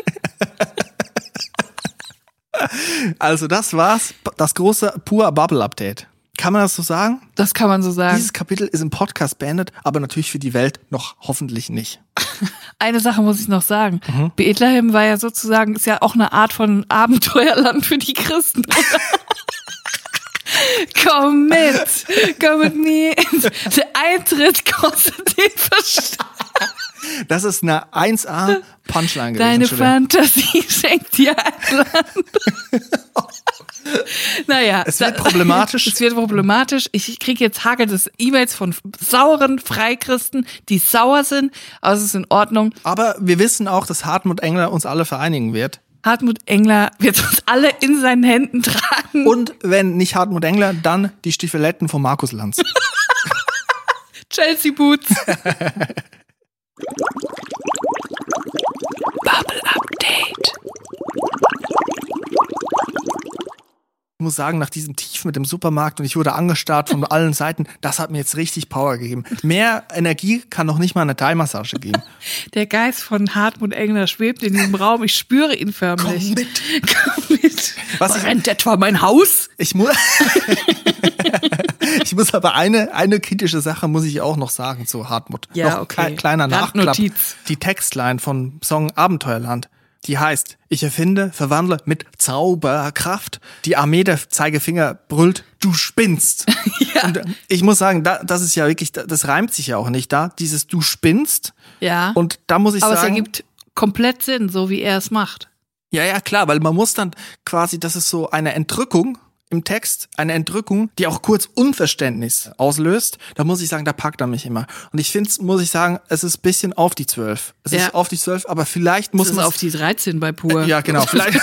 Also das war's, das große pur Bubble Update. Kann man das so sagen? Das kann man so sagen. Dieses Kapitel ist im Podcast beendet, aber natürlich für die Welt noch hoffentlich nicht. Eine Sache muss ich noch sagen. Mhm. Bethlehem war ja sozusagen, ist ja auch eine Art von Abenteuerland für die Christen. komm mit, komm mit mir. Der Eintritt kostet den Verstand. Das ist eine 1A Punchline gewesen. Deine. Fantasie schenkt dir ein Land. naja. Es wird da- problematisch. Es wird problematisch. Ich kriege jetzt hagelndes E-Mails von sauren Freikristen, die sauer sind. Also es ist in Ordnung. Aber wir wissen auch, dass Hartmut Engler uns alle vereinigen wird. Hartmut Engler wird uns alle in seinen Händen tragen. Und wenn nicht Hartmut Engler, dann die Stiefeletten von Markus Lanz. Chelsea Boots. Bubble Update. Muss sagen, nach diesem Tief mit dem Supermarkt und ich wurde angestarrt von allen Seiten, das hat mir jetzt richtig Power gegeben. Mehr Energie kann noch nicht mal eine Thai-Massage geben. Der Geist von Hartmut Engler schwebt in diesem Raum. Ich spüre ihn förmlich. Komm mit. Komm mit. Was ich- Rennt etwa mein Haus? Ich muss, ich muss aber eine, eine kritische Sache muss ich auch noch sagen zu Hartmut. Ja, noch okay. kle- kleiner Nachklapp. Die Textline von Song Abenteuerland. Die heißt, ich erfinde, verwandle mit Zauberkraft. Die Armee der Zeigefinger brüllt, du spinnst. Und äh, ich muss sagen, da, das ist ja wirklich, das reimt sich ja auch nicht da, dieses du spinnst. Ja. Und da muss ich Aber es sagen, ergibt komplett Sinn, so wie er es macht. ja, ja, klar, weil man muss dann quasi, das ist so eine Entrückung im Text, eine Entrückung, die auch kurz Unverständnis auslöst. Da muss ich sagen, da packt er mich immer. Und ich finde, muss ich sagen, es ist ein bisschen auf die zwölf. Es Ja. ist auf die zwölf, aber vielleicht muss man auf die 13 bei Pur. ja, genau. Vielleicht,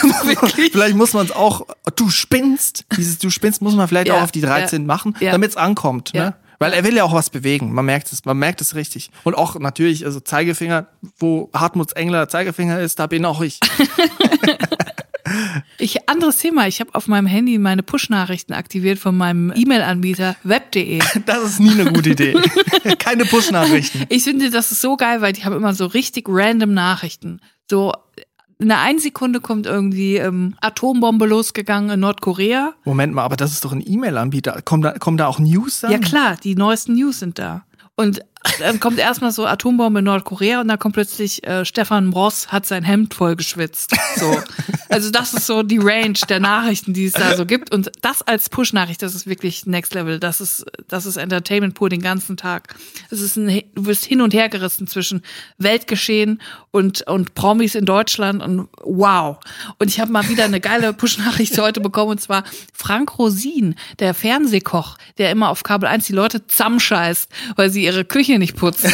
vielleicht muss man es auch, du spinnst, dieses du spinnst muss man vielleicht Ja, auch auf die 13 ja, machen, damit es ankommt. Ne? Weil er will ja auch was bewegen. Man merkt es, man merkt es richtig. Und auch natürlich, also Zeigefinger, wo Hartmuts Engler Zeigefinger ist, da bin auch ich. Ich, anderes Thema. Ich habe auf meinem Handy meine Push-Nachrichten aktiviert von meinem E-Mail-Anbieter web.de. Das ist nie eine gute Idee. Keine Push-Nachrichten. Ich finde, das ist so geil, weil die haben immer so richtig random Nachrichten. So in einer einen Sekunde kommt irgendwie ähm, Atombombe losgegangen in Nordkorea. Moment mal, aber das ist doch ein E-Mail-Anbieter. Kommen da, kommen da auch News dann? Ja klar, die neuesten News sind da. Und dann kommt erstmal so Atombombe in Nordkorea und dann kommt plötzlich äh, Stefan Ross hat sein Hemd voll geschwitzt. So. Also das ist so die Range der Nachrichten, die es da so gibt. Und das als Push-Nachricht, das ist wirklich Next Level. Das ist, das ist Entertainment pur den ganzen Tag. Es ist ein, du wirst hin und her gerissen zwischen Weltgeschehen und, und Promis in Deutschland und wow. Und ich habe mal wieder eine geile Push-Nachricht heute bekommen und zwar Frank Rosin, der Fernsehkoch, der immer auf Kabel 1 die Leute zusammenscheißt, weil sie ihre Küche nicht putzen.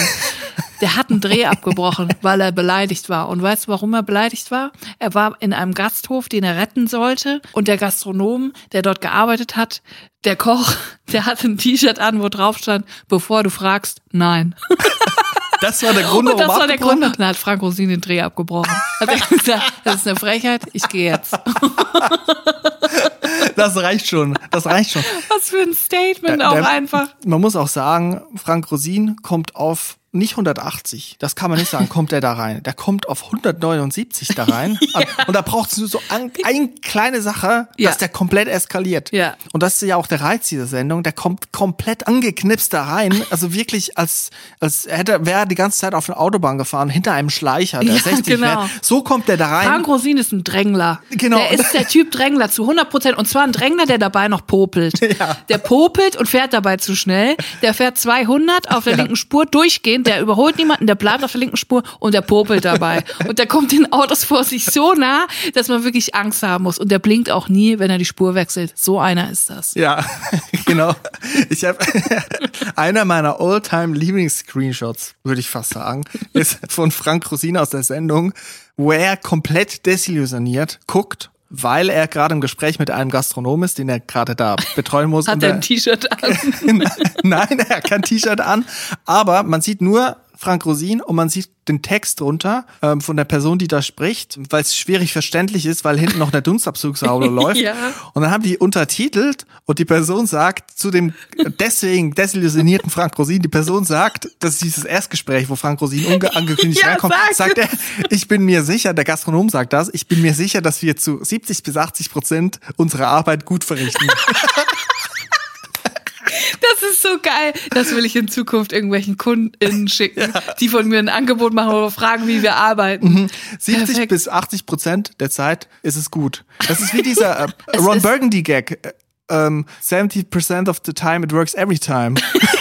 Der hat einen Dreh abgebrochen, weil er beleidigt war. Und weißt du, warum er beleidigt war? Er war in einem Gasthof, den er retten sollte. Und der Gastronom, der dort gearbeitet hat, der Koch, der hatte ein T-Shirt an, wo drauf stand, bevor du fragst, nein. Das war der Grund, Und das warum war der? Grund. Dann hat Frank Rosin den Dreh abgebrochen. Hat er gesagt, das ist eine Frechheit, ich gehe jetzt. Das reicht schon. Das reicht schon. Was für ein Statement Der- auch der- einfach. Man muss auch sagen, Frank Rosin kommt auf nicht 180, das kann man nicht sagen, kommt der da rein. Der kommt auf 179 da rein. Und da braucht es nur so ein, ein kleine Sache, Ja. dass der komplett eskaliert. Ja. Und das ist ja auch der Reiz dieser Sendung. Der kommt komplett angeknipst da rein. Also wirklich, als, als hätte, wäre er die ganze Zeit auf einer Autobahn gefahren, hinter einem Schleicher, der Ja, 60 genau. So kommt der da rein. Frank Rosin ist ein Drängler. Genau. Der ist der Typ Drängler zu 100 Prozent. Und zwar ein Drängler, der dabei noch popelt. Ja. Der popelt und fährt dabei zu schnell. Der fährt 200 auf der linken Spur durchgehend. Der überholt niemanden, der bleibt auf der linken Spur und der popelt dabei. Und der kommt den Autos vor sich so nah, dass man wirklich Angst haben muss. Und der blinkt auch nie, wenn er die Spur wechselt. So einer ist das. Ja, genau. Ich habe einer meiner all-time Lieblings-Screenshots, würde ich fast sagen, ist von Frank Rosin aus der Sendung, wo er komplett desillusioniert guckt, weil er gerade im Gespräch mit einem Gastronom ist, den er gerade da betreuen muss. Hat er er- ein T-Shirt an? Nein, er hat kein T-Shirt an, aber man sieht nur Frank Rosin und man sieht den Text drunter ähm, von der Person, die da spricht, weil es schwierig verständlich ist, weil hinten noch der Dunstabzugsauto läuft. Ja. Und dann haben die untertitelt und die Person sagt zu dem deswegen desillusionierten Frank Rosin, die Person sagt, das ist dieses Erstgespräch, wo Frank Rosin unge angekündigt Ja, reinkommt, sag sagt er, ich bin mir sicher, der Gastronom sagt das, ich bin mir sicher, dass wir zu 70 bis 80 Prozent unsere Arbeit gut verrichten. Das ist so geil. Das will ich in Zukunft irgendwelchen KundInnen schicken, die von mir ein Angebot machen oder fragen, wie wir arbeiten. 70 Perfekt. bis 80 Prozent der Zeit ist es gut. Das ist wie dieser äh, Ron ist- Burgundy Gag. Äh, ähm, 70 percent of the time it works every time.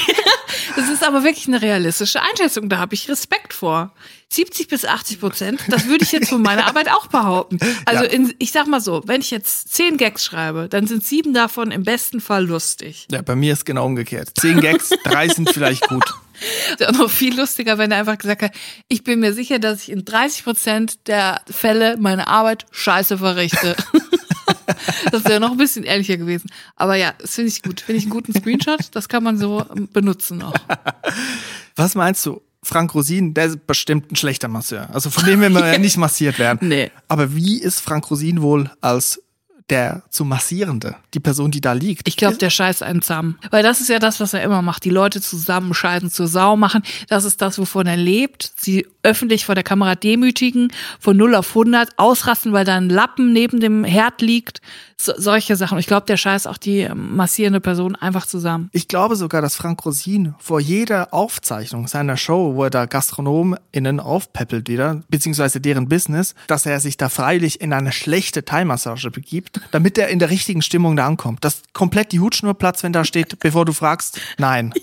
Das ist aber wirklich eine realistische Einschätzung. Da habe ich Respekt vor. 70 bis 80 Prozent, das würde ich jetzt von meiner Arbeit auch behaupten. Also Ja. in, ich sag mal so, wenn ich jetzt zehn Gags schreibe, dann sind sieben davon im besten Fall lustig. Ja, bei mir ist genau umgekehrt. Zehn Gags, drei sind vielleicht gut. Ist auch noch viel lustiger, wenn er einfach gesagt hat, ich bin mir sicher, dass ich in 30 Prozent der Fälle meine Arbeit scheiße verrichte. das wäre noch ein bisschen ehrlicher gewesen. Aber ja, das finde ich gut. Finde ich einen guten Screenshot. Das kann man so ähm, benutzen noch. Was meinst du? Frank Rosin, der ist bestimmt ein schlechter Masseur. Also von dem will man ja nicht massiert werden. Nee. Aber wie ist Frank Rosin wohl als der zu massierende, die Person, die da liegt? Ich glaube, der scheißt einen zusammen. Weil das ist ja das, was er immer macht. Die Leute zusammenscheißen, zur Sau machen. Das ist das, wovon er lebt. Sie öffentlich vor der Kamera demütigen, von 0 auf 100, ausrasten, weil da ein Lappen neben dem Herd liegt. So, solche Sachen. Ich glaube, der scheißt auch die ähm, massierende Person einfach zusammen. Ich glaube sogar, dass Frank Rosin vor jeder Aufzeichnung seiner Show, wo er da GastronomInnen aufpeppelt wieder, beziehungsweise deren Business, dass er sich da freilich in eine schlechte Thai-Massage begibt, damit er in der richtigen Stimmung da ankommt. Dass komplett die Hutschnur platzt, wenn da steht, bevor du fragst, nein.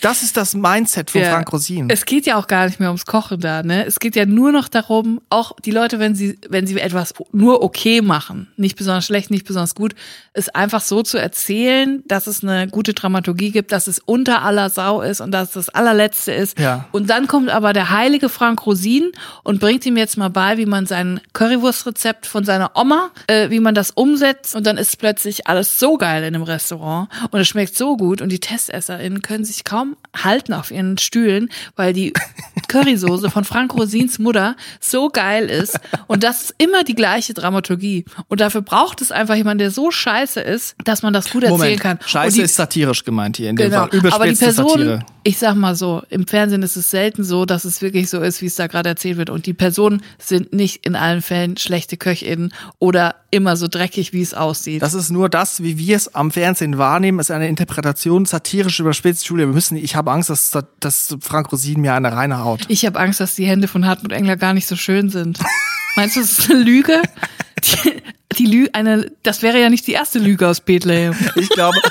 Das ist das Mindset von Ja. Frank Rosin. Es geht ja auch gar nicht mehr ums Kochen da, ne? Es geht ja nur noch darum, auch die Leute, wenn sie, wenn sie etwas nur okay machen, nicht besonders schlecht, nicht besonders gut, es einfach so zu erzählen, dass es eine gute Dramaturgie gibt, dass es unter aller Sau ist und dass es das allerletzte ist. Ja. Und dann kommt aber der heilige Frank Rosin und bringt ihm jetzt mal bei, wie man sein Currywurstrezept von seiner Oma, äh, wie man das umsetzt und dann ist plötzlich alles so geil in einem Restaurant und es schmeckt so gut und die TestesserInnen können sich kaum halten auf ihren Stühlen, weil die Currysoße von Frank Rosins Mutter so geil ist und das ist immer die gleiche Dramaturgie und dafür braucht es einfach jemanden, der so scheiße ist, dass man das gut erzählen Moment, kann. Scheiße die- ist satirisch gemeint hier in dem Genau. Fall. Aber die Person, Satire. ich sag mal so, im Fernsehen ist es selten so, dass es wirklich so ist, wie es da gerade erzählt wird. Und die Personen sind nicht in allen Fällen schlechte KöchInnen oder immer so dreckig, wie es aussieht. Das ist nur das, wie wir es am Fernsehen wahrnehmen, ist eine Interpretation satirisch überspitzt. Julia, wir müssen, ich habe Angst, dass, dass Frank Rosin mir eine reinhaut. ich habe Angst, dass die Hände von Hartmut Engler gar nicht so schön sind. Meinst du, das ist eine Lüge? Die, die Lüge, eine, das wäre ja nicht die erste Lüge aus Bethlehem. Ich glaube,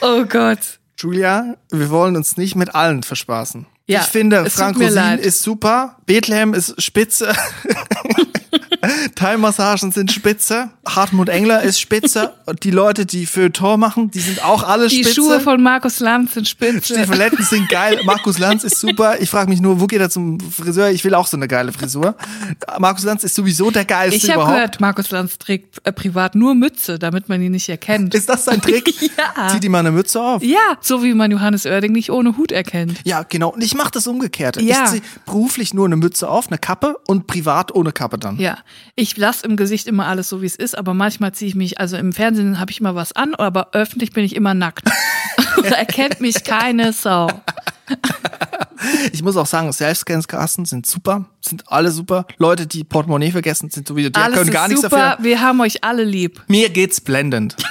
Oh Gott. Julia, wir wollen uns nicht mit allen verspaßen. Ja, ich finde, Frank Rosin leid. ist super, Bethlehem ist spitze, Thai-Massagen sind spitze, Hartmut Engler ist spitze und die Leute, die für Tor machen, die sind auch alle Die spitze. Schuhe von Markus Lanz sind spitze. Stiefeletten sind geil. Markus Lanz ist super. Ich frage mich nur, wo geht er zum Friseur? Ich will auch so eine geile Frisur. Markus Lanz ist sowieso der geilste Ich habe überhaupt. gehört, Markus Lanz trägt äh, privat nur Mütze, damit man ihn nicht erkennt. Ist das sein Trick? Ja. Zieht ihm mal eine Mütze auf. Ja, so wie man Johannes Oerding nicht ohne Hut erkennt. Ja, genau. Und ich mache das umgekehrt. Ja. Ich ziehe beruflich nur eine Mütze auf, eine Kappe und privat ohne Kappe dann. Ja, ich lasse im Gesicht immer alles so, wie es ist, aber manchmal ziehe ich mich, also im Fernsehen habe ich immer was an, aber öffentlich bin ich immer nackt. da erkennt mich keine Sau. Ich muss auch sagen, Selbstscanskassen sind super, sind alle super. Leute, die Portemonnaie vergessen, sind sowieso, die alles können gar nichts super, dafür. wir haben euch alle lieb. Mir geht's blendend.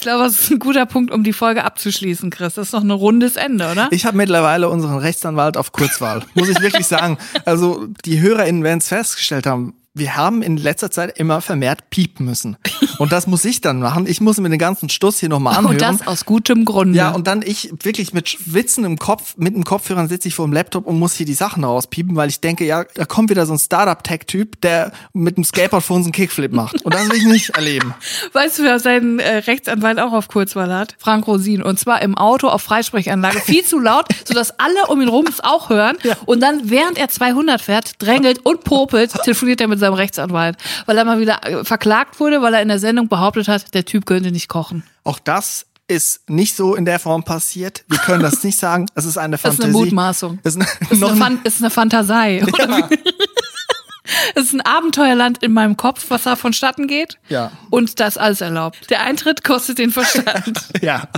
Ich glaube, das ist ein guter Punkt, um die Folge abzuschließen, Chris. Das ist doch ein rundes Ende, oder? Ich habe mittlerweile unseren Rechtsanwalt auf Kurzwahl, muss ich wirklich sagen. Also die HörerInnen werden es festgestellt haben, wir haben in letzter Zeit immer vermehrt piepen müssen. Und das muss ich dann machen. Ich muss mir den ganzen Stuss hier nochmal anhören. Und das aus gutem Grunde. ja, und dann ich wirklich mit Schwitzen im Kopf, mit dem Kopfhörern sitze ich vor dem Laptop und muss hier die Sachen rauspiepen, weil ich denke, ja, da kommt wieder so ein Startup-Tech-Typ, der mit dem Skateboard vor uns einen Kickflip macht. Und das will ich nicht erleben. Weißt du, wer seinen äh, Rechtsanwalt auch auf Kurzwahl hat? Frank Rosin. Und zwar im Auto auf Freisprechanlage. Viel zu laut, sodass alle um ihn rum es auch hören. Und dann, während er 200 fährt, drängelt und popelt, telefoniert er mit seinem Rechtsanwalt. Weil er mal wieder äh, verklagt wurde, weil er in der Sendung behauptet hat, der Typ könnte nicht kochen. Auch das ist nicht so in der Form passiert. Wir können das nicht sagen. Es ist eine Das ist Fantasie. eine Mutmaßung. Es ist, eine, ist eine, Fan ist eine Fantasei. oder wie? Es ist ein Abenteuerland in meinem Kopf, was da vonstatten geht. Ja. Und das ist alles erlaubt. Der Eintritt kostet den Verstand. Ja.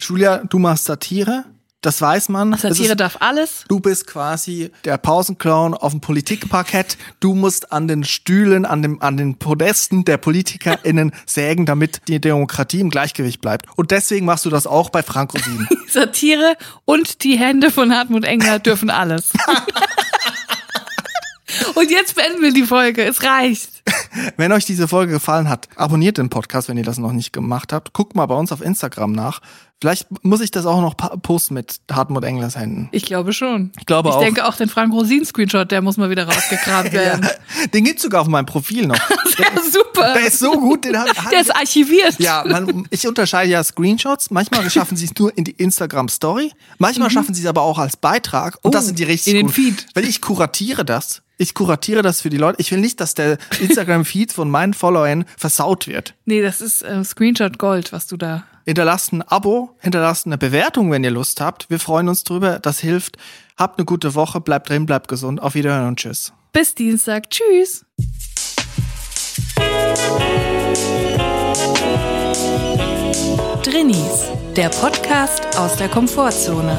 Julia, du machst Satire. Das weiß man. Satire ist, darf alles. du bist quasi der Pausenclown auf dem Politikparkett. Du musst an den Stühlen, an, dem, an den Podesten der PolitikerInnen sägen, damit die Demokratie im Gleichgewicht bleibt. Und deswegen machst du das auch bei Frank Rosin. Satire und die Hände von Hartmut Engler dürfen alles. und jetzt beenden wir die Folge. Es reicht. Wenn euch diese Folge gefallen hat, abonniert den Podcast, wenn ihr das noch nicht gemacht habt. Guckt mal bei uns auf Instagram nach. Vielleicht muss ich das auch noch posten mit Hartmut Englers Händen. Ich glaube schon. Ich glaube ich auch. denke auch den Frank Rosin-Screenshot, der muss mal wieder rausgekramt werden. Den gibt's sogar auf meinem Profil noch. Ja, super. Der ist so gut, den hat, Der ist archiviert. Ja, man, ich unterscheide ja Screenshots. Manchmal schaffen sie es nur in die Instagram-Story. Manchmal schaffen sie es aber auch als Beitrag. Und Mhm. Oh, das sind die richtig in den gut. Feed. Weil ich kuratiere das. Ich kuratiere das für die Leute. Ich will nicht, dass der Instagram-Feed von meinen Followern versaut wird. Nee, das ist äh, Screenshot Gold, was du da. Hinterlasst ein Abo, hinterlasst eine Bewertung, wenn ihr Lust habt. Wir freuen uns drüber. Das hilft. Habt eine gute Woche. Bleibt drin, bleibt gesund. Auf Wiederhören und tschüss. Bis Dienstag. Tschüss. Drinnies, der Podcast aus der Komfortzone.